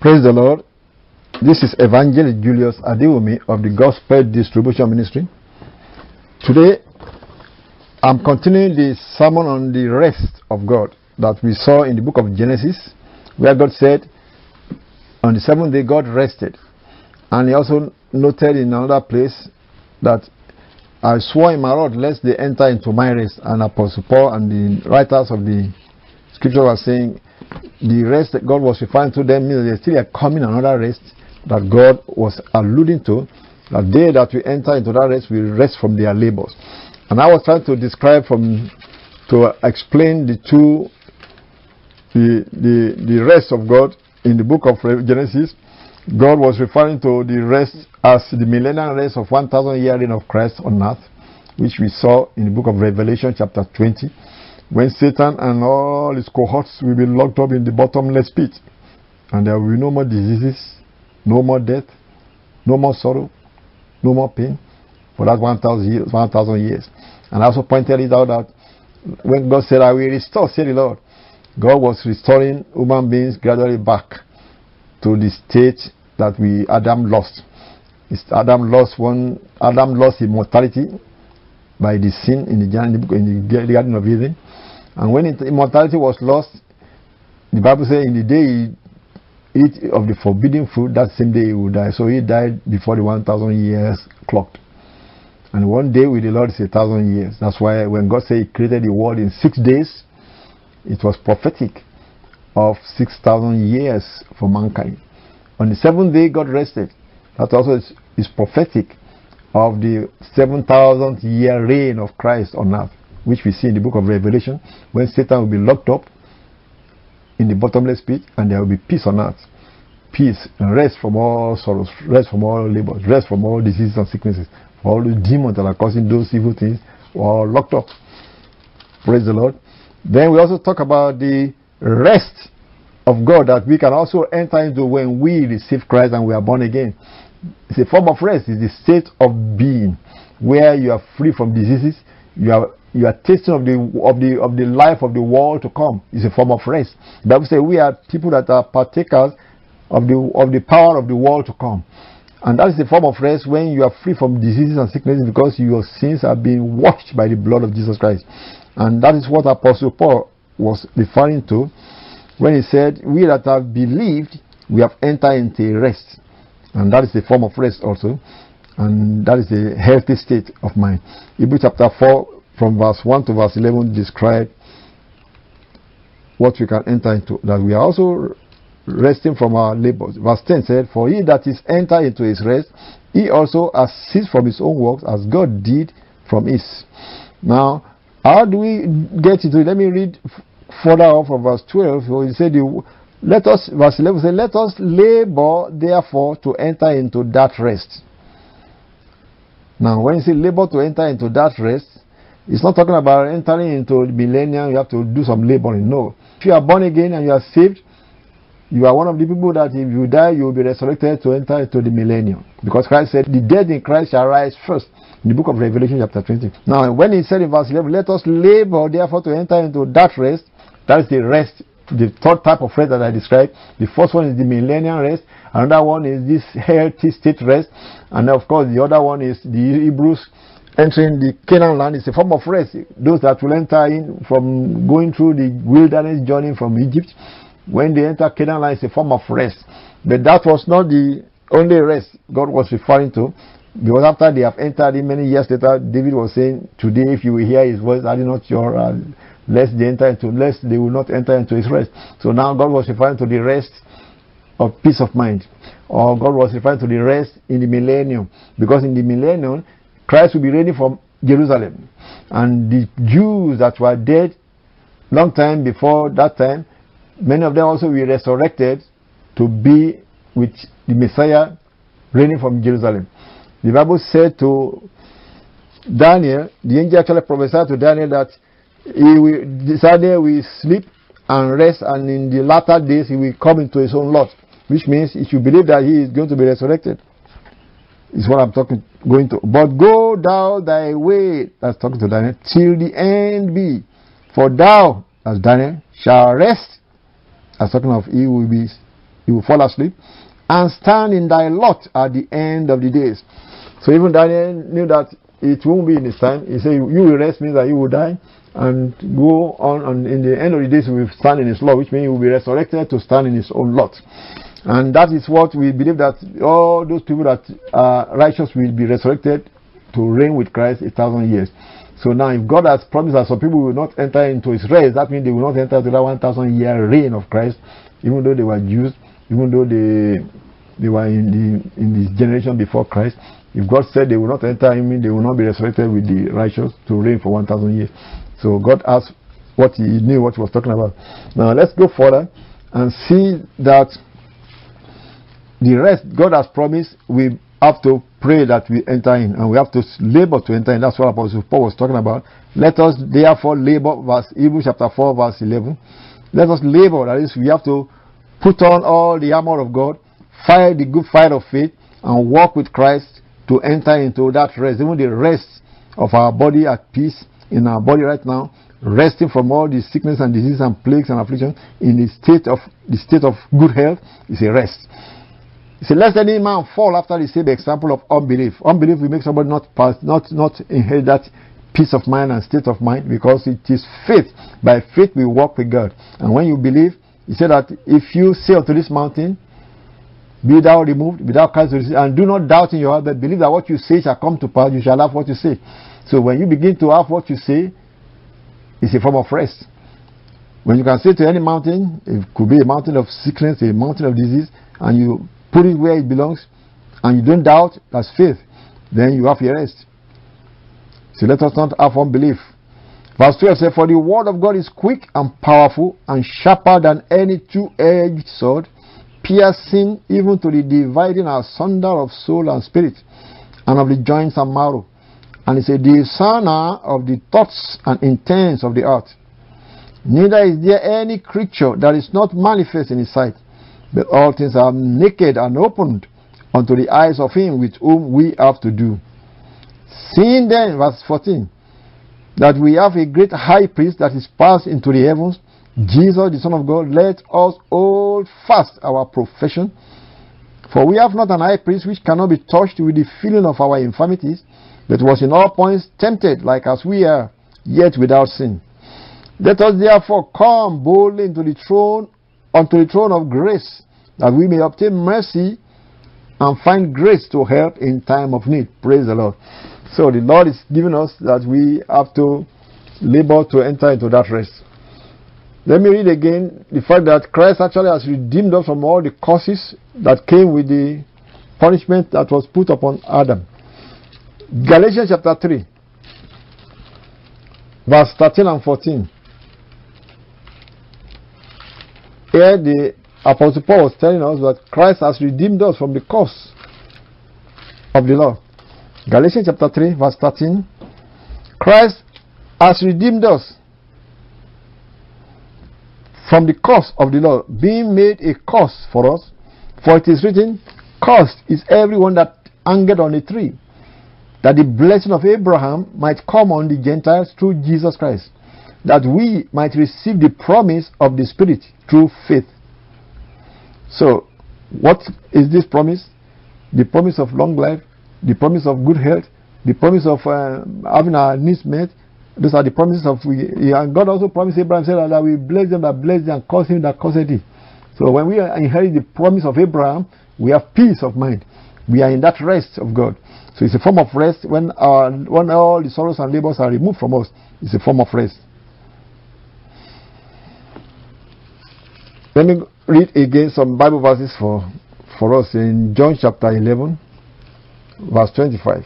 Praise the Lord. This is Evangelist Julius Adewumi of the Gospel Distribution Ministry. Today, I'm continuing the sermon on the rest of God that we saw in the book of Genesis, where God said, On the seventh day, God rested. And He also noted in another place that I swore in my wrath lest they enter into my rest. And Apostle Paul and the writers of the scripture were saying, the rest that God was referring to them means there's still a coming another rest that God was alluding to. That day that we enter into that rest, we rest from their labors. And I was trying to describe from to explain the two the the, the rest of God in the book of Genesis. God was referring to the rest as the millennial rest of 1,000 year reign of Christ on earth, which we saw in the book of Revelation, chapter 20 when Satan and all his cohorts will be locked up in the bottomless pit. And there will be no more diseases, no more death, no more sorrow, no more pain for that 1,000 years, 1, years. And I also pointed it out that when God said, I will restore, said the Lord, God was restoring human beings gradually back to the state that we Adam lost. Adam lost one Adam lost immortality by the sin in the, in the Garden of Eden. And when immortality was lost, the Bible says in the day he ate of the forbidden fruit, that same day he would die. So he died before the 1,000 years clocked. And one day with the Lord is a thousand years. That's why when God said He created the world in six days, it was prophetic of 6,000 years for mankind. On the seventh day, God rested. That also is, is prophetic of the 7,000 year reign of Christ on earth which we see in the book of Revelation, when Satan will be locked up in the bottomless pit and there will be peace on earth. Peace and rest from all sorrows, rest from all labors, rest from all diseases and sicknesses. All the demons that are causing those evil things are locked up. Praise the Lord. Then we also talk about the rest of God that we can also enter into when we receive Christ and we are born again. It's a form of rest, it's the state of being where you are free from diseases, you are you are tasting of the of the of the life of the world to come. It's a form of rest. The Bible says we are people that are partakers of the of the power of the world to come. And that is a form of rest when you are free from diseases and sicknesses because your sins are being washed by the blood of Jesus Christ. And that is what Apostle Paul was referring to when he said, We that have believed, we have entered into rest. And that is a form of rest also. And that is a healthy state of mind. Hebrews chapter 4, from verse 1 to verse 11 describe what we can enter into, that we are also resting from our labors. Verse 10 said, For he that is entered into his rest, he also has ceased from his own works as God did from his. Now, how do we get into it? Let me read further on from verse 12. So he said, let us, verse 11 said, Let us labor therefore to enter into that rest. Now, when you say labor to enter into that rest, it's not talking about entering into the millennium, you have to do some laboring. No. If you are born again and you are saved, you are one of the people that if you die, you will be resurrected to enter into the millennium. Because Christ said, The dead in Christ shall rise first. In the book of Revelation, chapter 20. Now, when he said in verse 11, Let us labor, therefore, to enter into that rest, that is the rest, the third type of rest that I described. The first one is the millennium rest. Another one is this healthy state rest. And of course, the other one is the Hebrews entering the Canaan land is a form of rest. Those that will enter in from going through the wilderness journey from Egypt, when they enter Canaan land, is a form of rest. But that was not the only rest God was referring to. Because after they have entered in many years later, David was saying, Today, if you will hear his voice, are you not your uh, lest they enter into lest they will not enter into his rest. So now God was referring to the rest of peace of mind. Or God was referring to the rest in the millennium. Because in the millennium, Christ will be reigning from Jerusalem. And the Jews that were dead long time before that time, many of them also will be resurrected to be with the Messiah reigning from Jerusalem. The Bible said to Daniel, the angel actually prophesied to Daniel that he will, Daniel will sleep and rest, and in the latter days he will come into his own lot, which means if you believe that he is going to be resurrected, is what I'm talking going to. But go thou thy way, that's talking to Daniel, till the end be, for thou, as Daniel, shall rest. As talking of he will be, he will fall asleep, and stand in thy lot at the end of the days. So even Daniel knew that it won't be in his time. He said, You will rest means that you will die and go on, and in the end of the days, will stand in his lot, which means he will be resurrected to stand in his own lot. And that is what we believe that all those people that are righteous will be resurrected to reign with Christ a thousand years. So now, if God has promised that some people will not enter into his rest, that means they will not enter into that 1,000 year reign of Christ, even though they were Jews, even though they they were in the in this generation before Christ. If God said they will not enter, I mean they will not be resurrected with the righteous to reign for 1,000 years. So God asked what he knew what he was talking about. Now let's go further and see that the rest God has promised, we have to pray that we enter in and we have to labor to enter in. That's what Apostle Paul was talking about. Let us therefore labor, verse Hebrews chapter 4, verse 11. Let us labor, that is, we have to put on all the armor of God, fight the good fight of faith, and walk with Christ to enter into that rest, even the rest of our body at peace in our body right now, resting from all the sickness and disease and plagues and affliction in the state of the state of good health is a rest. Said, Lest any man fall after the same example of unbelief. Unbelief will make somebody not pass, not not inherit that peace of mind and state of mind because it is faith. By faith we walk with God. And when you believe, he said that if you say unto this mountain, be thou removed, without thou cast and do not doubt in your heart, but believe that what you say shall come to pass, you shall have what you say. So when you begin to have what you say, it's a form of rest. When you can say to any mountain, it could be a mountain of sickness, a mountain of disease, and you put it where it belongs, and you don't doubt, that's faith, then you have your rest. So let us not have unbelief. Verse 12 says, For the word of God is quick and powerful and sharper than any two edged sword, piercing even to the dividing asunder of soul and spirit, and of the joints and marrow. And it's a discerner of the thoughts and intents of the heart. Neither is there any creature that is not manifest in his sight, but all things are naked and opened unto the eyes of him with whom we have to do. Seeing then, verse 14, that we have a great high priest that is passed into the heavens, Jesus, the Son of God, let us hold fast our profession. For we have not an high priest which cannot be touched with the feeling of our infirmities, but was in all points tempted like as we are, yet without sin. Let us therefore come boldly into the throne, unto the throne of grace, that we may obtain mercy and find grace to help in time of need. Praise the Lord. So the Lord is giving us that we have to labor to enter into that rest. Let me read again the fact that Christ actually has redeemed us from all the curses that came with the punishment that was put upon Adam. Galatians chapter 3, verse 13 and 14. Here the Apostle Paul was telling us that Christ has redeemed us from the curse of the law. Galatians chapter 3, verse 13. Christ has redeemed us from the curse of the law, being made a curse for us. For it is written, Cursed is everyone that hangeth on a tree, that the blessing of Abraham might come on the Gentiles through Jesus Christ, that we might receive the promise of the Spirit through faith. So, what is this promise? The promise of long life, the promise of good health, the promise of uh, having our needs met, those are the promises of we. And God also promised Abraham said that we bless them that bless them and curse him that curseth thee. So when we inherit the promise of Abraham, we have peace of mind. We are in that rest of God. So it's a form of rest when our, when all the sorrows and labors are removed from us. It's a form of rest. Let me read again some Bible verses for, for us in John chapter 11, verse 25.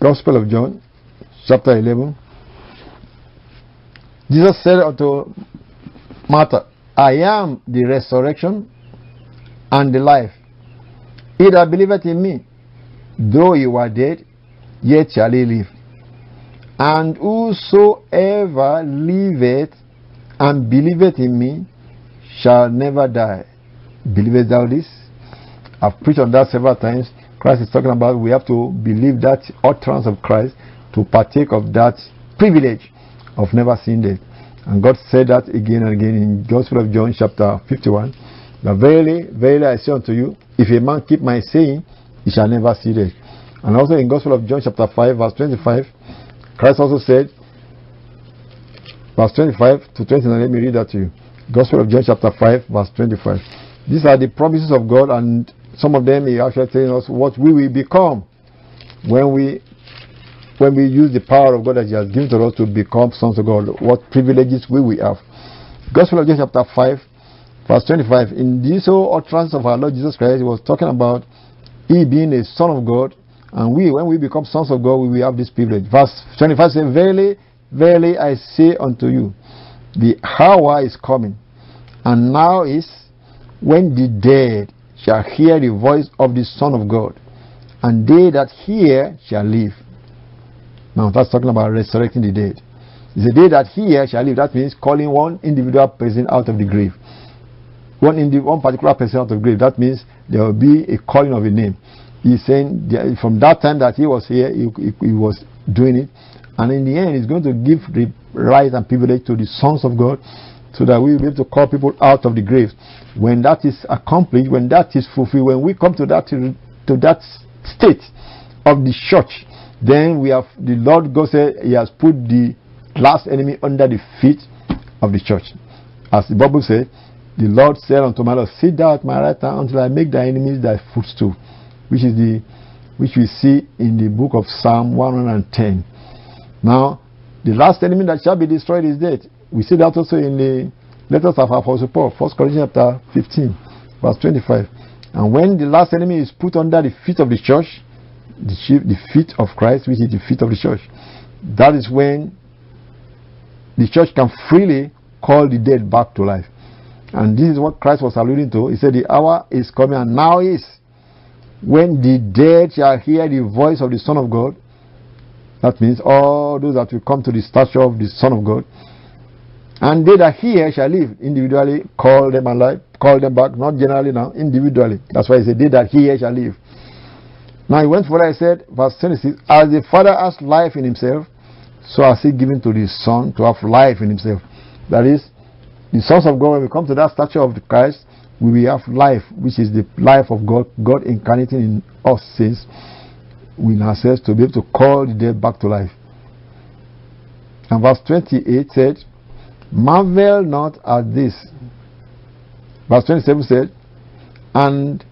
Gospel of John, chapter 11. Jesus said unto Martha, I am the resurrection and the life. He that believeth in me, though he were dead, yet shall he live. And whosoever liveth and believeth in me shall never die. Believest thou this? I've preached on that several times. Christ is talking about we have to believe that utterance of Christ to partake of that privilege of never seeing death. And God said that again and again in Gospel of John chapter 51. But verily, verily I say unto you, if a man keep my saying, he shall never see death. And also in Gospel of John chapter 5 verse 25, Christ also said, verse 25 to 29, let me read that to you. Gospel of John chapter 5 verse 25. These are the promises of God and some of them he actually telling us what we will become when we when we use the power of God that He has given to us to become sons of God, what privileges we will have. Gospel of John chapter 5, verse 25. In this whole utterance of our Lord Jesus Christ, He was talking about He being a son of God, and we, when we become sons of God, we will have this privilege. Verse 25 says, Verily, verily, I say unto you, the hour is coming, and now is when the dead shall hear the voice of the Son of God, and they that hear shall live. Now that's talking about resurrecting the dead. It's a day that he shall live. That means calling one individual person out of the grave. One, indi- one particular person out of the grave. That means there will be a calling of a name. He's saying from that time that he was here, he, he, he was doing it. And in the end, he's going to give the right and privilege to the sons of God so that we will be able to call people out of the grave. When that is accomplished, when that is fulfilled, when we come to that, to that state of the church, then we have the Lord God said He has put the last enemy under the feet of the church. As the Bible said, the Lord said unto my Lord, Sit thou at my right hand until I make thy enemies thy footstool. Which is the which we see in the book of Psalm 110. Now, the last enemy that shall be destroyed is death. We see that also in the letters of Apostle Paul, 1 Corinthians chapter 15, verse 25. And when the last enemy is put under the feet of the church, the, chief, the feet of Christ, which is the feet of the church. That is when the church can freely call the dead back to life. And this is what Christ was alluding to. He said, The hour is coming, and now is when the dead shall hear the voice of the Son of God. That means all those that will come to the stature of the Son of God. And they that hear shall live individually, call them alive, call them back, not generally now, individually. That's why he said, They that hear shall live. Now he went further, I said, verse 26, As the Father has life in himself, so has he given to the Son to have life in himself. That is, the sons of God, when we come to that stature of the Christ, we will have life, which is the life of God, God incarnating in us saints, in ourselves to be able to call the dead back to life. And verse 28 said, Marvel not at this. Verse 27 said, And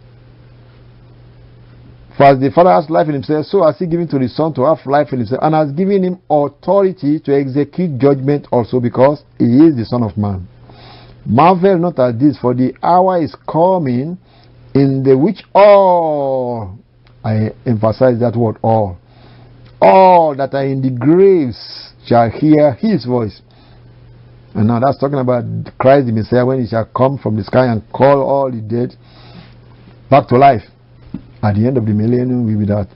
for as the Father has life in himself, so has he given to the Son to have life in himself, and has given him authority to execute judgment also, because he is the Son of Man. Marvel not at this, for the hour is coming in the which all, I emphasize that word, all, all that are in the graves shall hear his voice. And now that's talking about Christ the Messiah when he shall come from the sky and call all the dead back to life at the end of the millennium will be that.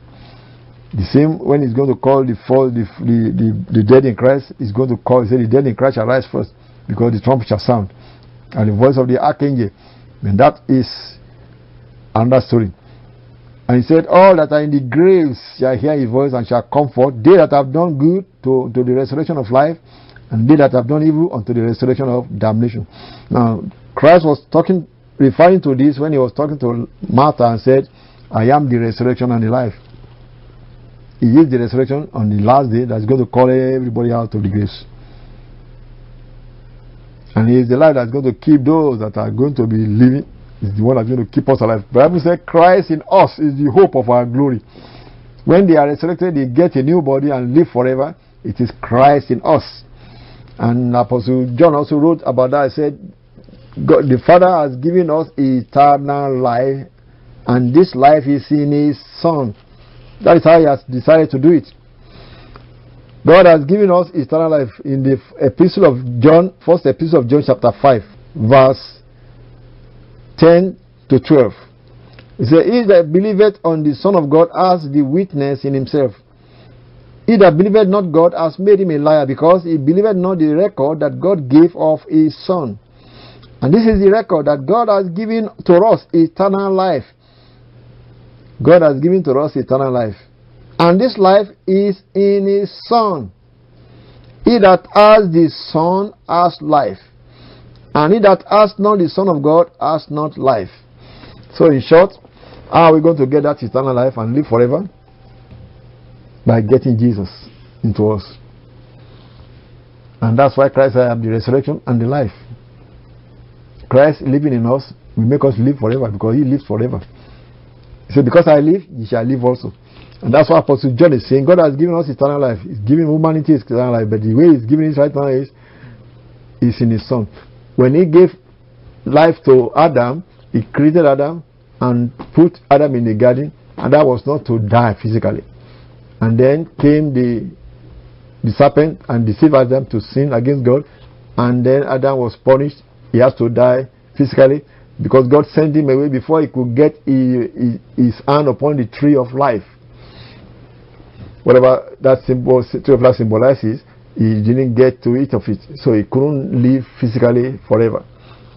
The same when he's going to call the fall, the, the, the, the dead in Christ, he's going to call, he said, the dead in Christ shall rise first, because the trumpet shall sound. And the voice of the archangel, and that is another story. And he said, All that are in the graves shall hear his voice and shall comfort, they that have done good to, to the resurrection of life, and they that have done evil unto the resurrection of damnation. Now, Christ was talking, referring to this when he was talking to Martha and said, I am the resurrection and the life. He is the resurrection on the last day that's going to call everybody out of the graves. And he is the life that's going to keep those that are going to be living. Is the one that's going to keep us alive. The Bible says Christ in us is the hope of our glory. When they are resurrected, they get a new body and live forever. It is Christ in us. And Apostle John also wrote about that. He said, God, the Father has given us eternal life, and this life is in his Son. That is how he has decided to do it. God has given us eternal life in the epistle of John, first epistle of John, chapter 5, verse 10 to 12. He said, He that believeth on the Son of God has the witness in himself. He that believeth not God has made him a liar, because he believeth not the record that God gave of his Son. And this is the record that God has given to us eternal life. God has given to us eternal life. And this life is in his Son. He that has the Son has life. And he that has not the Son of God has not life. So, in short, how are we going to get that eternal life and live forever? By getting Jesus into us. And that's why Christ I am the resurrection and the life. Christ living in us will make us live forever because he lives forever. He said, Because I live, you shall live also. And that's why Apostle John is saying God has given us eternal life. He's giving humanity eternal life. But the way He's giving it right now is, is in His Son. When He gave life to Adam, He created Adam and put Adam in the garden, and that was not to die physically. And then came the, the serpent and deceived Adam to sin against God, and then Adam was punished. He has to die physically because God sent him away before he could get his, hand upon the tree of life. Whatever that symbol, tree of life symbolizes, he didn't get to eat of it, so he couldn't live physically forever.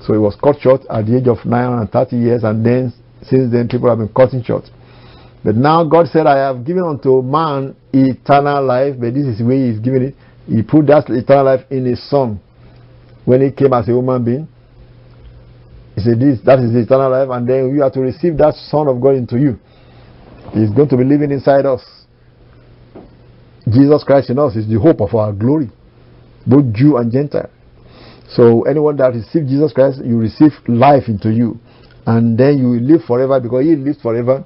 So he was cut short at the age of 930 years, and then since then people have been cutting short. But now God said, I have given unto man eternal life, but this is the way He's giving it. He put that eternal life in His Son when He came as a human being. He said, This that is eternal life, and then you have to receive that Son of God into you. He's going to be living inside us. Jesus Christ in us is the hope of our glory, both Jew and Gentile. So anyone that receives Jesus Christ, you receive life into you, and then you will live forever because He lives forever,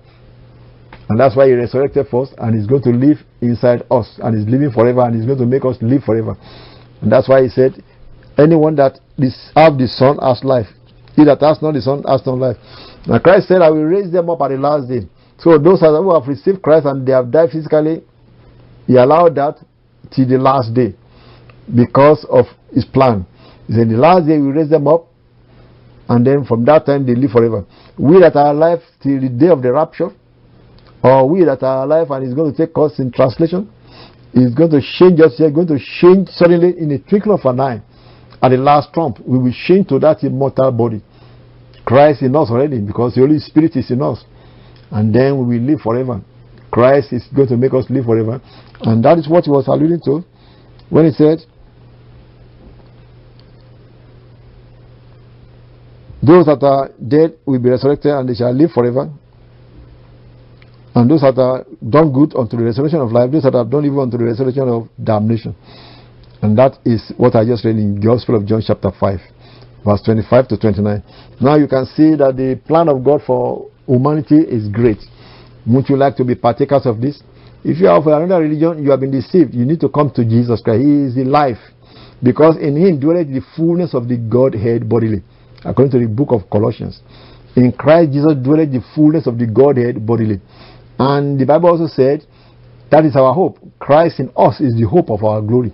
and that's why He resurrected first, and He's going to live inside us, and He's living forever, and He's going to make us live forever, and that's why He said, anyone that have the Son has life. He that has not the Son has no life. Now Christ said, I will raise them up at the last day. So those who have received Christ and they have died physically, he allowed that till the last day because of his plan. He said, The last day we raise them up, and then from that time they live forever. We that are alive till the day of the rapture, or we that are alive and is going to take us in translation, is going to change us here, going to change suddenly in a twinkle of an eye. At the last trump, we will change to that immortal body. Christ in us already, because the Holy Spirit is in us. And then we will live forever. Christ is going to make us live forever. And that is what he was alluding to when he said, Those that are dead will be resurrected and they shall live forever. And those that are done good unto the resurrection of life, those that have done evil unto the resurrection of damnation. And that is what I just read in the Gospel of John, chapter 5, verse 25 to 29. Now you can see that the plan of God for humanity is great. Won't you like to be partakers of this? If you are of another religion, you have been deceived. You need to come to Jesus Christ. He is the life. Because in him dwelleth the fullness of the Godhead bodily. According to the book of Colossians. In Christ Jesus dwelleth the fullness of the Godhead bodily. And the Bible also said, that is our hope. Christ in us is the hope of our glory.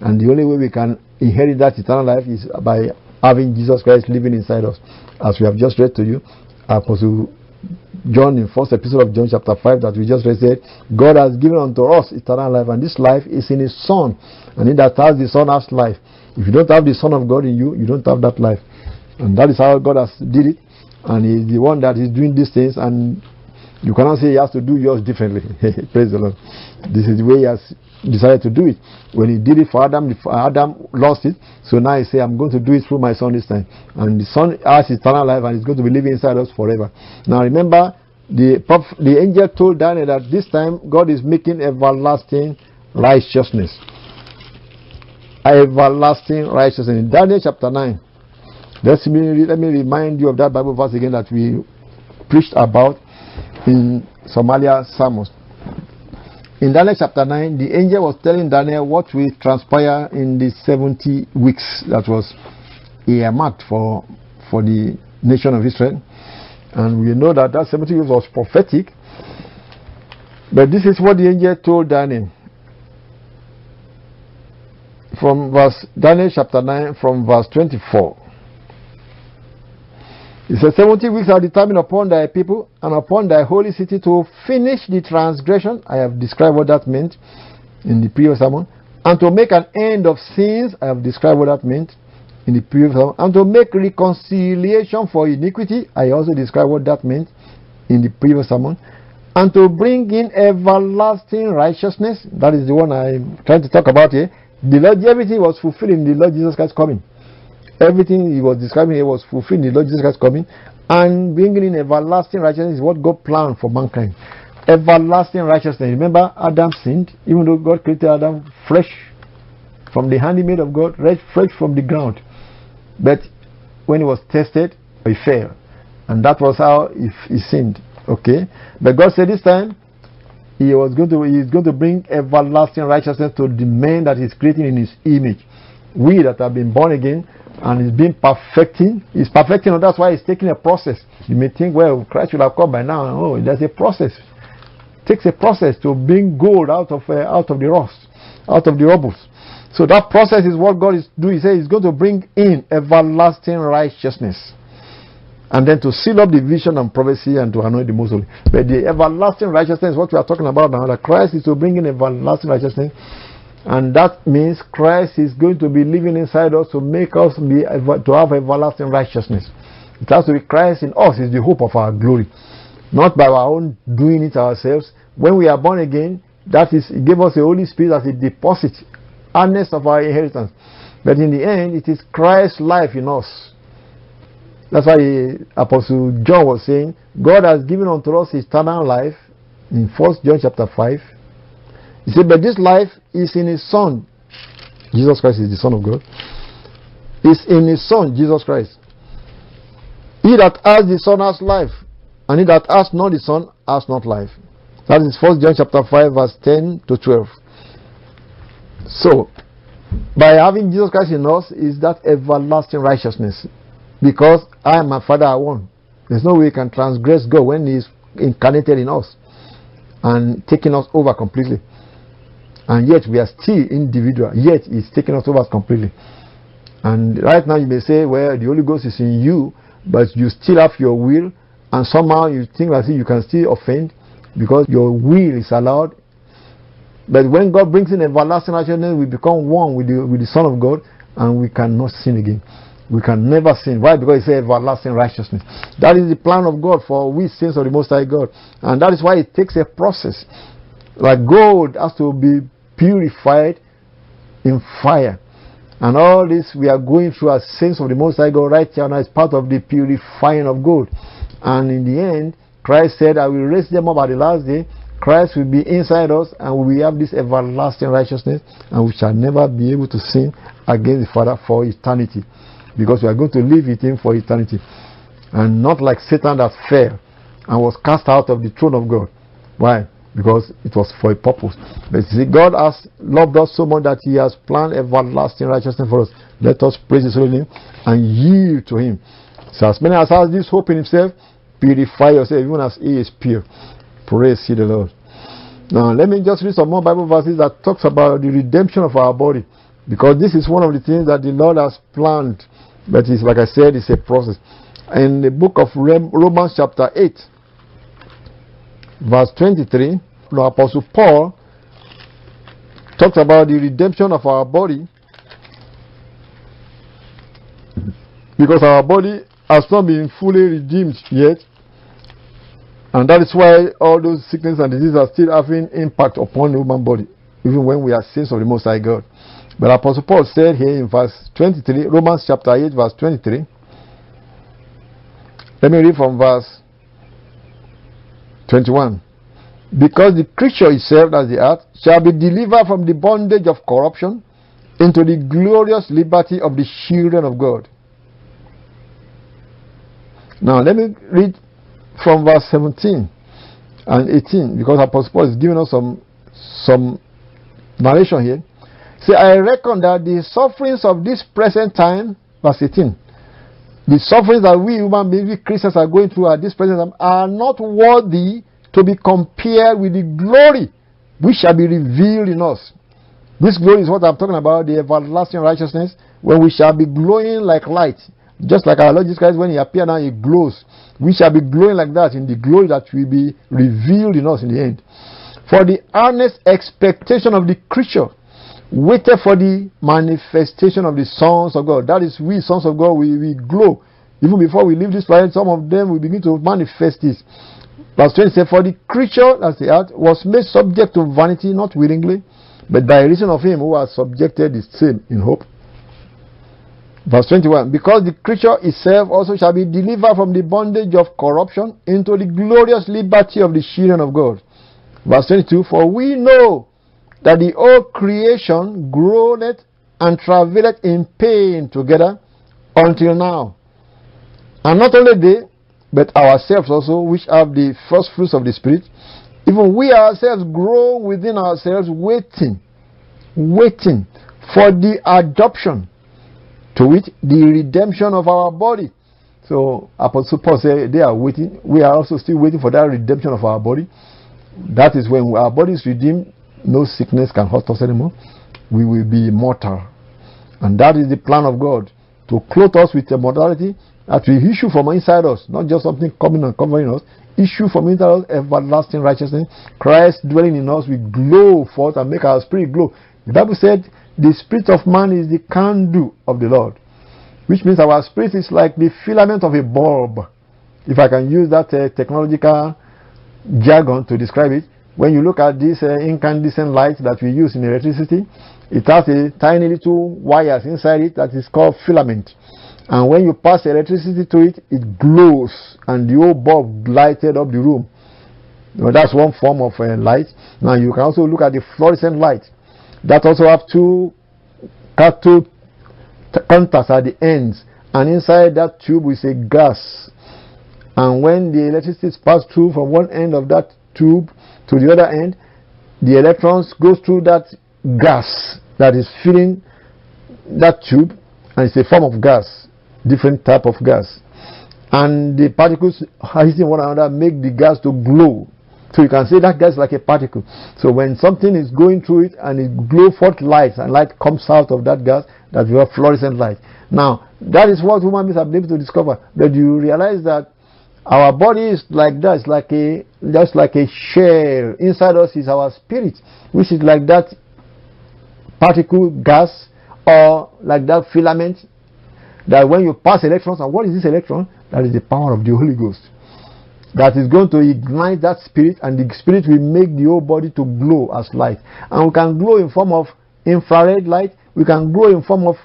And the only way we can inherit that eternal life is by having Jesus Christ living inside us. As we have just read to you, Apostle John in first epistle of John chapter 5 that we just read said, God has given unto us eternal life, and this life is in his Son. And he that has the Son has life. If you don't have the Son of God in you, you don't have that life. And that is how God has did it. And he's the one that is doing these things and you cannot say he has to do yours differently. Praise the Lord. This is the way he has decided to do it. When he did it for Adam, Adam lost it. So now he say, I'm going to do it through my son this time. And the son has eternal life and he's going to be living inside us forever. Now remember, the, the angel told Daniel that this time God is making everlasting righteousness. Everlasting righteousness. In Daniel chapter 9. Let me, let me remind you of that Bible verse again that we preached about in Somalia sermons. In Daniel chapter 9, the angel was telling Daniel what will transpire in the 70 weeks that was earmarked for, for the nation of Israel. And we know that that 70 weeks was prophetic. But this is what the angel told Daniel. From verse Daniel chapter 9, from verse 24. He said, 70 weeks are determined upon thy people and upon thy holy city to finish the transgression. I have described what that meant in the previous sermon. And to make an end of sins. I have described what that meant in the previous sermon. And to make reconciliation for iniquity. I also described what that meant in the previous sermon. And to bring in everlasting righteousness. That is the one I'm trying to talk about here. The Lord, everything was fulfilled in the Lord Jesus Christ coming. Everything he was describing here was fulfilling the Lord Jesus Christ coming. And bringing in everlasting righteousness is what God planned for mankind. Everlasting righteousness. Remember, Adam sinned, even though God created Adam fresh from the handmaid of God, fresh from the ground. But when he was tested, he failed. And that was how he, he sinned. Okay? But God said this time, he was going to he is going to bring everlasting righteousness to the man that he's creating in his image. We that have been born again and he's been perfecting. He's perfecting, and that's why he's taking a process. You may think, well, Christ will have come by now. Oh, there's a process. It takes a process to bring gold out of uh, out of the rust, out of the rubble. So that process is what God is doing. He says He's going to bring in everlasting righteousness. And then to seal up the vision and prophecy and to anoint the most holy. But the everlasting righteousness, what we are talking about now, that Christ is to bring in everlasting righteousness and that means Christ is going to be living inside us to make us be to have everlasting righteousness. It has to be Christ in us is the hope of our glory, not by our own doing it ourselves. When we are born again, that is, He gave us the Holy Spirit as a deposit, earnest of our inheritance. But in the end, it is Christ's life in us. That's why Apostle John was saying, God has given unto us eternal life in First John chapter 5 he said, But this life is in his Son. Jesus Christ is the Son of God. Is in his Son, Jesus Christ. He that has the Son has life, and he that has not the Son has not life. That is First John chapter 5, verse 10 to 12. So, by having Jesus Christ in us is that everlasting righteousness. Because I and my Father are one. There's no way we can transgress God when He is incarnated in us and taking us over completely and yet we are still individual, yet it's taking us over completely. And right now you may say, well, the Holy Ghost is in you, but you still have your will, and somehow you think that you can still offend because your will is allowed. But when God brings in everlasting righteousness, we become one with the, with the Son of God, and we cannot sin again. We can never sin. Why? Because He said everlasting righteousness. That is the plan of God for we sins of the Most High God. And that is why it takes a process. Like gold has to be purified in fire. And all this we are going through as saints of the Most High God right here now is part of the purifying of God. And in the end, Christ said, I will raise them up at the last day. Christ will be inside us and we have this everlasting righteousness and we shall never be able to sin against the Father for eternity. Because we are going to live with Him for eternity. And not like Satan that fell and was cast out of the throne of God. Why? Because it was for a purpose. But see, God has loved us so much that He has planned everlasting righteousness for us. Let us praise His holy name and yield to Him. So, as many as has this hope in Himself, purify yourself, even as He is pure. Praise the Lord. Now, let me just read some more Bible verses that talks about the redemption of our body, because this is one of the things that the Lord has planned. But it's like I said, it's a process. In the book of Romans, chapter 8, verse 23, the Apostle Paul talks about the redemption of our body because our body has not been fully redeemed yet. And that is why all those sickness and diseases are still having impact upon the human body, even when we are saints of the Most High God. But Apostle Paul said here in verse 23, Romans chapter 8, verse 23. Let me read from verse 21. Because the creature itself, as the earth, shall be delivered from the bondage of corruption into the glorious liberty of the children of God. Now, let me read from verse 17 and 18 because Apostle Paul is giving us some, some narration here. Say, I reckon that the sufferings of this present time, verse 18, the sufferings that we human beings, we Christians are going through at this present time are not worthy to be compared with the glory which shall be revealed in us. This glory is what I'm talking about, the everlasting righteousness, when we shall be glowing like light Just like our Lord Jesus Christ, when He appeared now, He glows. We shall be glowing like that in the glory that will be revealed in us in the end. For the earnest expectation of the creature waited for the manifestation of the sons of God. That is, we sons of God, we, we glow. Even before we leave this planet, some of them will begin to manifest this. Verse 20 says, For the creature, that's the earth, was made subject to vanity, not willingly, but by reason of him who has subjected the same in hope. Verse 21 Because the creature itself also shall be delivered from the bondage of corruption into the glorious liberty of the children of God. Verse 22 For we know that the whole creation groaneth and travaileth in pain together until now. And not only they, but ourselves also, which have the first fruits of the Spirit, even we ourselves grow within ourselves, waiting, waiting for the adoption, to which the redemption of our body. So Apostle Paul said they are waiting. We are also still waiting for that redemption of our body. That is when our body is redeemed, no sickness can hurt us anymore. We will be immortal. And that is the plan of God to clothe us with immortality that will issue from inside us, not just something coming and covering us, issue from inside us everlasting righteousness. Christ dwelling in us will glow forth and make our spirit glow. The Bible said the spirit of man is the candle of the Lord, which means our spirit is like the filament of a bulb. If I can use that uh, technological jargon to describe it, when you look at this uh, incandescent light that we use in electricity, it has a tiny little wires inside it that is called filament. And when you pass electricity to it, it glows, and the whole bulb lighted up the room. Well, that's one form of uh, light. Now you can also look at the fluorescent light. That also have two cathode contacts at the ends, and inside that tube is a gas. And when the electricity is passed through from one end of that tube to the other end, the electrons go through that gas that is filling that tube, and it's a form of gas, different type of gas. And the particles hitting one another make the gas to glow. So you can say that gas is like a particle. So when something is going through it and it glow forth light and light comes out of that gas, that we have fluorescent light. Now that is what human beings have been able to discover. But you realize that our body is like that. It's like a just like a shell. Inside us is our spirit, which is like that particle gas or like that filament that when you pass electrons, and what is this electron? That is the power of the Holy Ghost. That is going to ignite that spirit, and the spirit will make the whole body to glow as light. And we can glow in form of infrared light, we can glow in form of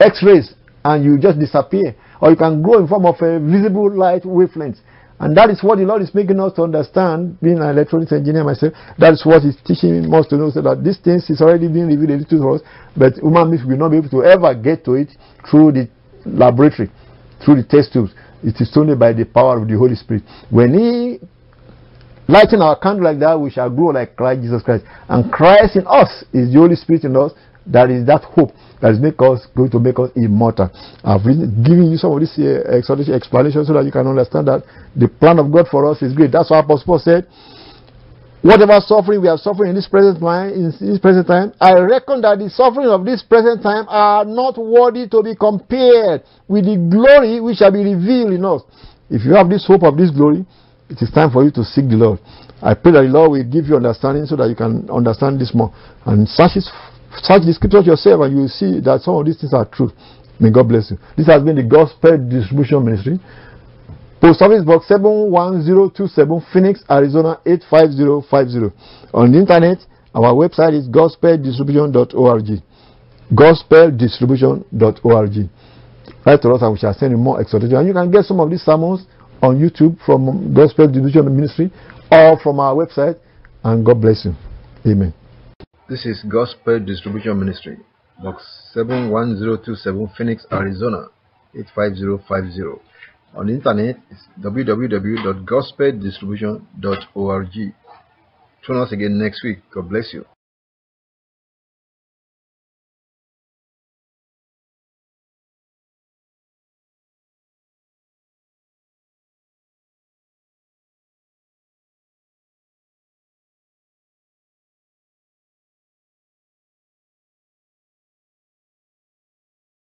X-rays, and you just disappear. Or you can glow in form of a visible light wavelength. And that is what the Lord is making us to understand, being an electronics engineer myself, that is what He's teaching us to know, so that these things is already being revealed to us, but human beings will not be able to ever get to it through the laboratory, through the test tubes. It is only by the power of the Holy Spirit. When He lighten our candle like that, we shall grow like Christ Jesus Christ. And Christ in us is the Holy Spirit in us. That is that hope that is make us going to make us immortal. I've been giving you some of this uh, explanation so that you can understand that the plan of God for us is great. That's why Apostle Paul said, Whatever suffering we are suffering in this present time, in this present time, I reckon that the suffering of this present time are not worthy to be compared with the glory which shall be revealed in us. If you have this hope of this glory, it is time for you to seek the Lord. I pray that the Lord will give you understanding so that you can understand this more. And it, search the scriptures yourself and you will see that some of these things are true. May God bless you. This has been the Gospel Distribution Ministry. Post Office Box 71027 Phoenix, Arizona 85050. On the internet, our website is gospeldistribution.org. Gospeldistribution.org. Write to us and we shall send you more exhortation. And you can get some of these sermons on YouTube from Gospel Distribution Ministry or from our website. And God bless you. Amen. This is Gospel Distribution Ministry, Box 71027 Phoenix, Arizona 85050. On the internet, it's www.gospeldistribution.org. Join us again next week. God bless you.